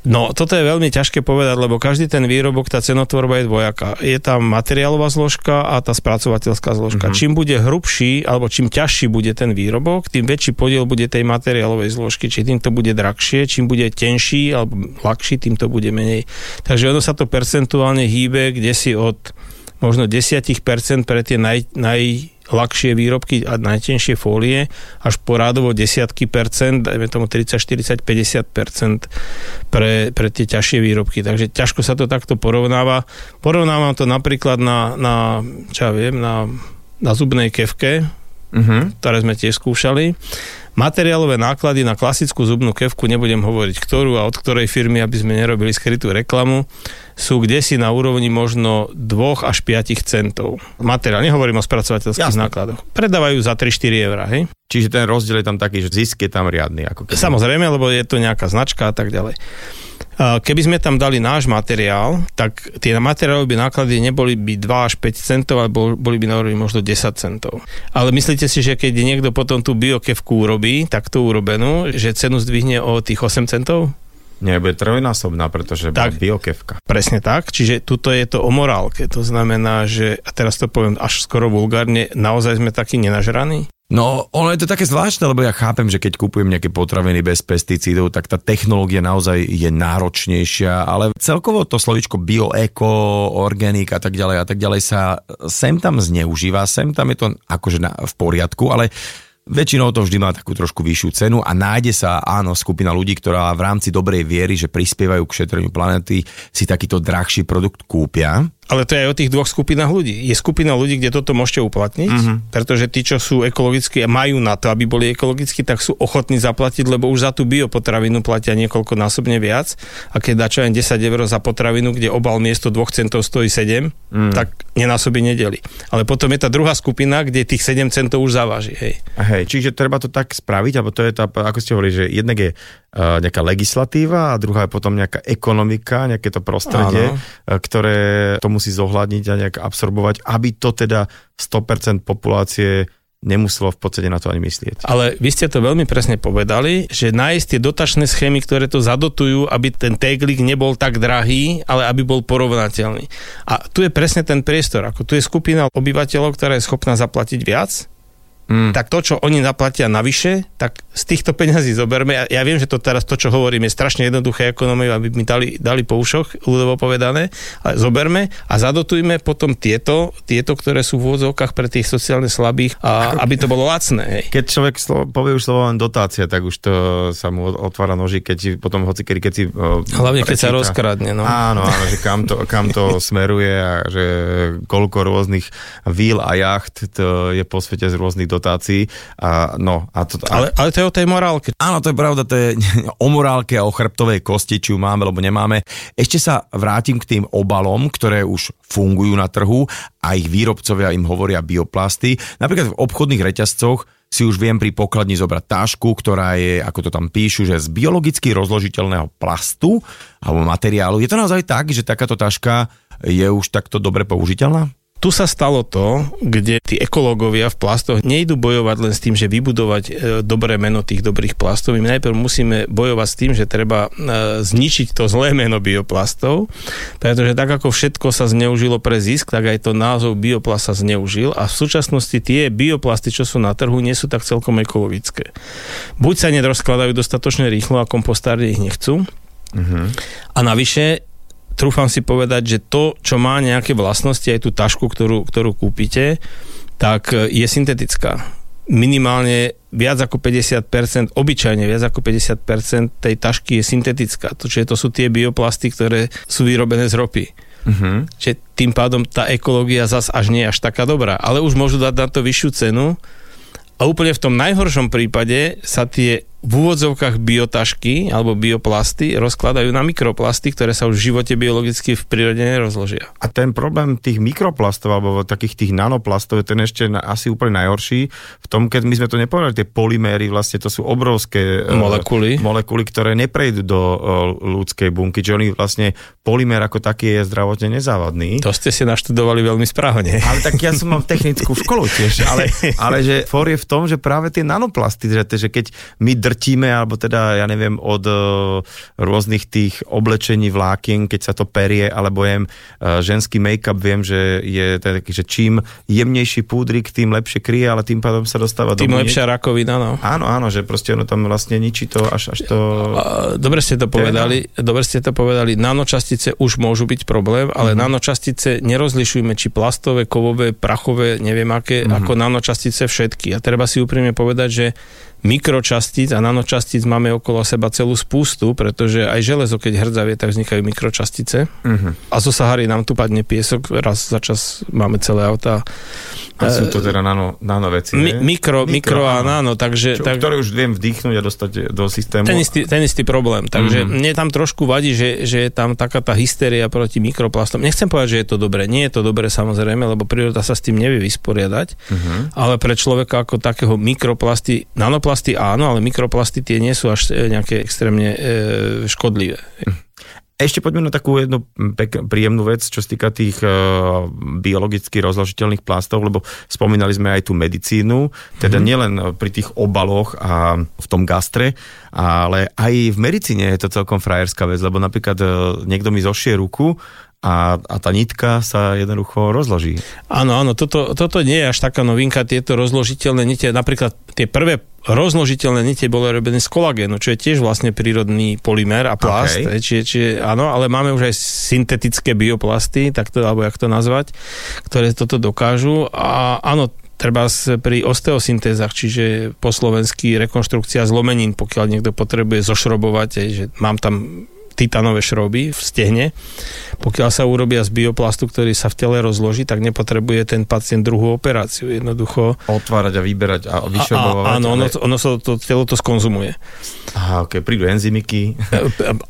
No, toto je veľmi ťažké povedať, lebo každý ten výrobok, tá cenotvorba je dvojaká. Je tam materiálová zložka a tá spracovateľská zložka. Mhm. Mm-hmm. Čím bude hrubší, alebo čím ťažší bude ten výrobok, tým väčší podiel bude tej materiálovej zložky, či tým to bude drahšie, čím bude tenší alebo ľahší, tým to bude menej. Takže ono sa to percentuálne hýbe kde si od možno 10% pre tie naj, najľahšie výrobky a najtenšie fólie, až po rádovo desiatky percent, dajme tomu 30, 40, 50 percent pre, pre tie ťažšie výrobky. Takže ťažko sa to takto porovnáva. Porovnávam to napríklad na, na čo ja viem, na, na zubnej kevke, Uh-huh. ktoré sme tiež skúšali. Materiálové náklady na klasickú zubnú kevku, nebudem hovoriť ktorú a od ktorej firmy, aby sme nerobili skrytú reklamu, sú kde si na úrovni možno 2 až 5 centov. Materiál, nehovorím o spracovateľských Jasné. nákladoch. Predávajú za 3-4 eurá, hej? Čiže ten rozdiel je tam taký, že zisk je tam riadny. Ako keby. Samozrejme, lebo je to nejaká značka a tak ďalej. Keby sme tam dali náš materiál, tak tie materiálové náklady neboli by 2 až 5 centov, ale bol- boli by na úrovni možno 10 centov. Ale myslíte si, že keď niekto potom tú biokevku urobí, takto urobenú, že cenu zdvihne o tých 8 centov? Nie, bude trojnásobná, pretože Tak. tak. biokevka. Presne tak, čiže tuto je to o morálke. To znamená, že, a teraz to poviem až skoro vulgárne, naozaj sme takí nenažraní? No, ono je to také zvláštne, lebo ja chápem, že keď kupujem nejaké potraviny bez pesticídov, tak tá technológia naozaj je náročnejšia, ale celkovo to slovičko bio, eko, organik a tak ďalej a tak ďalej sa sem tam zneužíva, sem tam je to akože na, v poriadku, ale Väčšinou to vždy má takú trošku vyššiu cenu a nájde sa, áno, skupina ľudí, ktorá v rámci dobrej viery, že prispievajú k šetreniu planety, si takýto drahší produkt kúpia. Ale to je aj o tých dvoch skupinách ľudí. Je skupina ľudí, kde toto môžete uplatniť, uh-huh. pretože tí, čo sú ekologickí a majú na to, aby boli ekologickí, tak sú ochotní zaplatiť, lebo už za tú biopotravinu platia niekoľko násobne viac. A keď dačo 10 eur za potravinu, kde obal miesto 2 centov stojí 7, mm. tak nenásobí nedeli. Ale potom je tá druhá skupina, kde tých 7 centov už zaváži. Hej. Hej, čiže treba to tak spraviť, alebo to je tá, ako ste hovorili, že jednak je nejaká legislatíva a druhá je potom nejaká ekonomika, nejaké to prostredie, Áno. ktoré to musí zohľadniť a nejak absorbovať, aby to teda 100% populácie nemuselo v podstate na to ani myslieť. Ale vy ste to veľmi presne povedali, že nájsť tie dotačné schémy, ktoré to zadotujú, aby ten teglik nebol tak drahý, ale aby bol porovnateľný. A tu je presne ten priestor. Ako tu je skupina obyvateľov, ktorá je schopná zaplatiť viac, mm. tak to, čo oni zaplatia navyše, tak z týchto peňazí zoberme. Ja, ja viem, že to teraz to, čo hovorím, je strašne jednoduché ekonomie, aby mi dali, dali po ušoch, ľudovo povedané, ale zoberme a zadotujme potom tieto, tieto ktoré sú v úvodzovkách pre tých sociálne slabých, a, aby to bolo lacné. Hej. Keď človek slovo, povie už slovo len dotácia, tak už to sa mu otvára noži, keď potom hoci kedy, keď si... Hlavne keď sa rozkradne. No. Áno, áno, že kam to, kam to smeruje a že koľko rôznych víl a jacht to je po svete z rôznych dotácií. A, no, a to, a... Ale, ale to je o tej morálke. Áno, to je pravda, to je o morálke a o chrbtovej kosti, či ju máme, alebo nemáme. Ešte sa vrátim k tým obalom, ktoré už fungujú na trhu a ich výrobcovia im hovoria bioplasty. Napríklad v obchodných reťazcoch si už viem pri pokladni zobrať tášku, ktorá je, ako to tam píšu, že z biologicky rozložiteľného plastu alebo materiálu. Je to naozaj tak, že takáto taška je už takto dobre použiteľná? Tu sa stalo to, kde tí ekológovia v plastoch nejdu bojovať len s tým, že vybudovať e, dobré meno tých dobrých plastov. My najprv musíme bojovať s tým, že treba e, zničiť to zlé meno bioplastov, pretože tak ako všetko sa zneužilo pre zisk, tak aj to názov bioplast sa zneužil a v súčasnosti tie bioplasty, čo sú na trhu, nie sú tak celkom ekologické. Buď sa nedoskladajú dostatočne rýchlo a kompostárne ich nechcú, Uh-huh. A navyše trúfam si povedať, že to, čo má nejaké vlastnosti, aj tú tašku, ktorú, ktorú kúpite, tak e, je syntetická. Minimálne viac ako 50%, obyčajne viac ako 50% tej tašky je syntetická. To, čiže to sú tie bioplasty, ktoré sú vyrobené z ropy. Uh-huh. Čiže tým pádom tá ekológia zas až nie je až taká dobrá. Ale už môžu dať na to vyššiu cenu a úplne v tom najhoršom prípade sa tie v úvodzovkách biotašky alebo bioplasty rozkladajú na mikroplasty, ktoré sa už v živote biologicky v prírode nerozložia. A ten problém tých mikroplastov alebo takých tých nanoplastov je ten ešte asi úplne najhorší v tom, keď my sme to nepovedali, tie polyméry vlastne to sú obrovské e, molekuly, uh, molekuly ktoré neprejdú do uh, ľudskej bunky, že oni vlastne polymér ako taký je zdravotne nezávadný. To ste si naštudovali veľmi správne. Ale tak ja som mal technickú školu tiež, ale, ale že for je v tom, že práve tie nanoplasty, že, že keď my drtíme, alebo teda, ja neviem, od uh, rôznych tých oblečení vlákien, keď sa to perie, alebo jem uh, ženský make-up, viem, že je taký, že čím jemnejší púdrik, tým lepšie kryje, ale tým pádom sa dostáva tým do... Tým lepšia rakovina, no. Áno, áno, že proste ono tam vlastne ničí to, až, až to... Dobre ste to povedali, dobre ste to povedali, nanočastice už môžu byť problém, ale mm-hmm. nanočastice nerozlišujeme, či plastové, kovové, prachové, neviem aké, mm-hmm. ako nanočastice všetky. A treba si úprimne povedať, že mikročastíc a nanočastíc máme okolo seba celú spústu, pretože aj železo, keď hrdzavie, tak vznikajú mikročastice. Uh-huh. A zo Sahary nám tu padne piesok, raz za čas máme celé auta. A sú to teda nano, nano veci, Mi, mikro, mikro, mikro a nano, takže... Čo, tak, ktoré už viem vdýchnuť a dostať do systému. Ten istý, ten istý problém, takže uh-huh. mne tam trošku vadí, že, že je tam taká tá hysteria proti mikroplastom. Nechcem povedať, že je to dobré. Nie je to dobré samozrejme, lebo príroda sa s tým nevie vysporiadať, uh-huh. ale pre človeka ako takého mikroplasty, nanoplasty áno, ale mikroplasty tie nie sú až e, nejaké extrémne e, škodlivé. Ešte poďme na takú jednu pek- príjemnú vec, čo sa týka tých uh, biologicky rozložiteľných plastov, lebo spomínali sme aj tú medicínu, teda mm. nielen pri tých obaloch a v tom gastre, ale aj v medicíne je to celkom frajerská vec, lebo napríklad uh, niekto mi zošie ruku a, a tá nitka sa jednoducho rozloží. Áno, áno, toto, toto nie je až taká novinka, tieto rozložiteľné nite, napríklad tie prvé rozložiteľné nite boli robené z kolagénu, čo je tiež vlastne prírodný polymer a plast, okay. čiže, čiže áno, ale máme už aj syntetické bioplasty, tak to, alebo jak to nazvať, ktoré toto dokážu a áno, treba pri osteosyntézach, čiže po slovensky rekonštrukcia zlomenín, pokiaľ niekto potrebuje zošrobovať, že mám tam titanové šroby v stehne. Pokiaľ sa urobia z bioplastu, ktorý sa v tele rozloží, tak nepotrebuje ten pacient druhú operáciu. Jednoducho... Otvárať a vyberať a vyšrobovať. Áno, ono, ono sa to, telo to skonzumuje. Aha, ok, prídu enzymiky.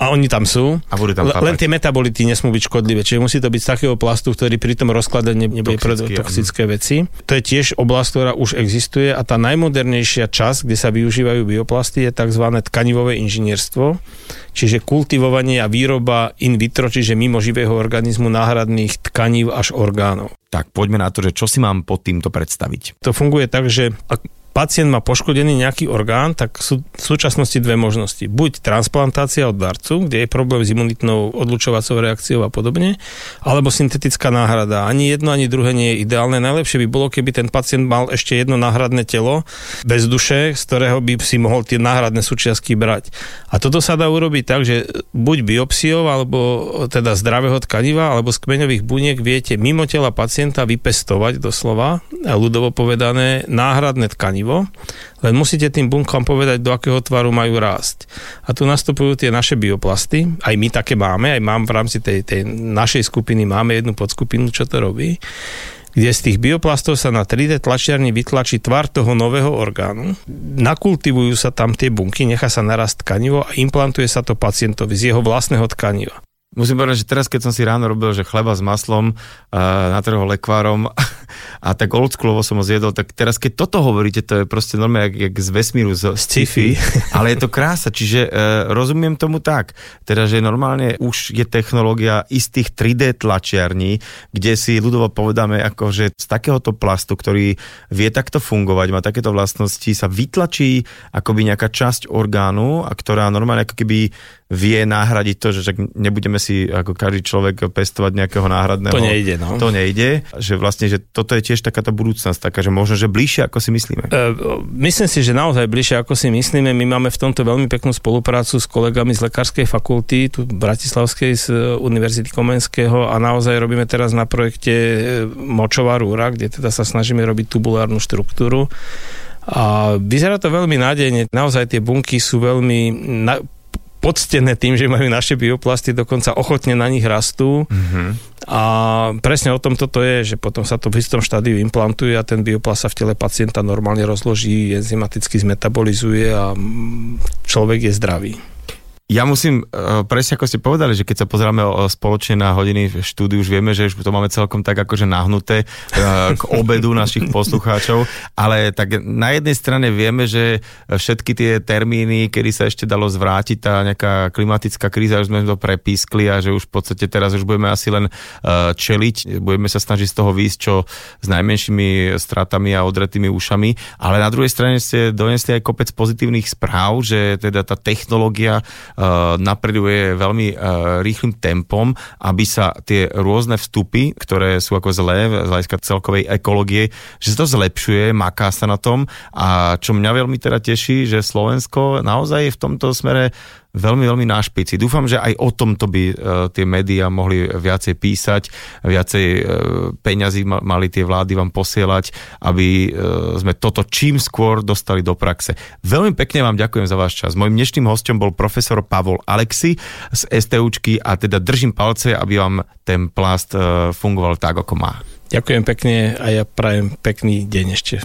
A oni tam sú. A budú tam Len tie metabolity nesmú byť škodlivé, čiže musí to byť z takého plastu, ktorý pri tom rozkladaní nebude toxické, toxické veci. To je tiež oblasť, ktorá už existuje a tá najmodernejšia časť, kde sa využívajú bioplasty, je tzv. tkanivové inžinierstvo, čiže kultivovanie a výroba in vitro, čiže mimo živého organizmu náhradných tkanív až orgánov. Tak poďme na to, že čo si mám pod týmto predstaviť. To funguje tak, že ak pacient má poškodený nejaký orgán, tak sú v súčasnosti dve možnosti. Buď transplantácia od darcu, kde je problém s imunitnou odlučovacou reakciou a podobne, alebo syntetická náhrada. Ani jedno, ani druhé nie je ideálne. Najlepšie by bolo, keby ten pacient mal ešte jedno náhradné telo bez duše, z ktorého by si mohol tie náhradné súčiastky brať. A toto sa dá urobiť tak, že buď biopsiou, alebo teda zdravého tkaniva, alebo z kmeňových buniek viete mimo tela pacienta vypestovať doslova, ľudovo povedané, náhradné tkanivo tkanivo, len musíte tým bunkám povedať, do akého tvaru majú rásť. A tu nastupujú tie naše bioplasty, aj my také máme, aj mám v rámci tej, tej našej skupiny, máme jednu podskupinu, čo to robí kde z tých bioplastov sa na 3D tlačiarni vytlačí tvar toho nového orgánu, nakultivujú sa tam tie bunky, nechá sa narast tkanivo a implantuje sa to pacientovi z jeho vlastného tkaniva. Musím povedať, že teraz, keď som si ráno robil, že chleba s maslom uh, na trhu lekvárom a tak oldschoolovo som ho zjedol, tak teraz, keď toto hovoríte, to je proste normálne jak, jak z vesmíru, z sci-fi, ale je to krása, čiže uh, rozumiem tomu tak, teda, že normálne už je technológia istých 3D tlačiarní, kde si ľudovo povedáme, ako, že z takéhoto plastu, ktorý vie takto fungovať, má takéto vlastnosti, sa vytlačí akoby nejaká časť orgánu, a ktorá normálne ako keby vie nahradiť to, že nebudeme si ako každý človek pestovať nejakého náhradného. To nejde, no. To nejde, že vlastne, že toto je tiež takáto budúcnosť, taká, že možno, že bližšie, ako si myslíme. Uh, myslím si, že naozaj bližšie, ako si myslíme. My máme v tomto veľmi peknú spoluprácu s kolegami z Lekárskej fakulty, tu Bratislavskej z Univerzity Komenského a naozaj robíme teraz na projekte e, Močová rúra, kde teda sa snažíme robiť tubulárnu štruktúru. A vyzerá to veľmi nádejne. Naozaj tie bunky sú veľmi na, poctené tým, že majú naše bioplasty, dokonca ochotne na nich rastú. Mm-hmm. A presne o tom toto je, že potom sa to v istom štádiu implantuje a ten bioplast sa v tele pacienta normálne rozloží, enzymaticky zmetabolizuje a človek je zdravý. Ja musím, uh, presne ako ste povedali, že keď sa pozeráme o, spoločne na hodiny v štúdiu, už vieme, že už to máme celkom tak akože nahnuté uh, k obedu našich poslucháčov, ale tak na jednej strane vieme, že všetky tie termíny, kedy sa ešte dalo zvrátiť tá nejaká klimatická kríza, už sme to prepískli a že už v podstate teraz už budeme asi len čeliť, budeme sa snažiť z toho výjsť čo s najmenšími stratami a odretými ušami, ale na druhej strane ste donesli aj kopec pozitívnych správ, že teda tá technológia napreduje veľmi eh, rýchlým tempom, aby sa tie rôzne vstupy, ktoré sú ako zlé z hľadiska celkovej ekológie, že sa to zlepšuje, maká sa na tom. A čo mňa veľmi teda teší, že Slovensko naozaj je v tomto smere veľmi, veľmi na špici. Dúfam, že aj o tomto by uh, tie médiá mohli viacej písať, viacej uh, peňazí ma, mali tie vlády vám posielať, aby uh, sme toto čím skôr dostali do praxe. Veľmi pekne vám ďakujem za váš čas. Mojím dnešným hostom bol profesor Pavol Alexi z STUčky a teda držím palce, aby vám ten plast fungoval tak, ako má. Ďakujem pekne a ja prajem pekný deň ešte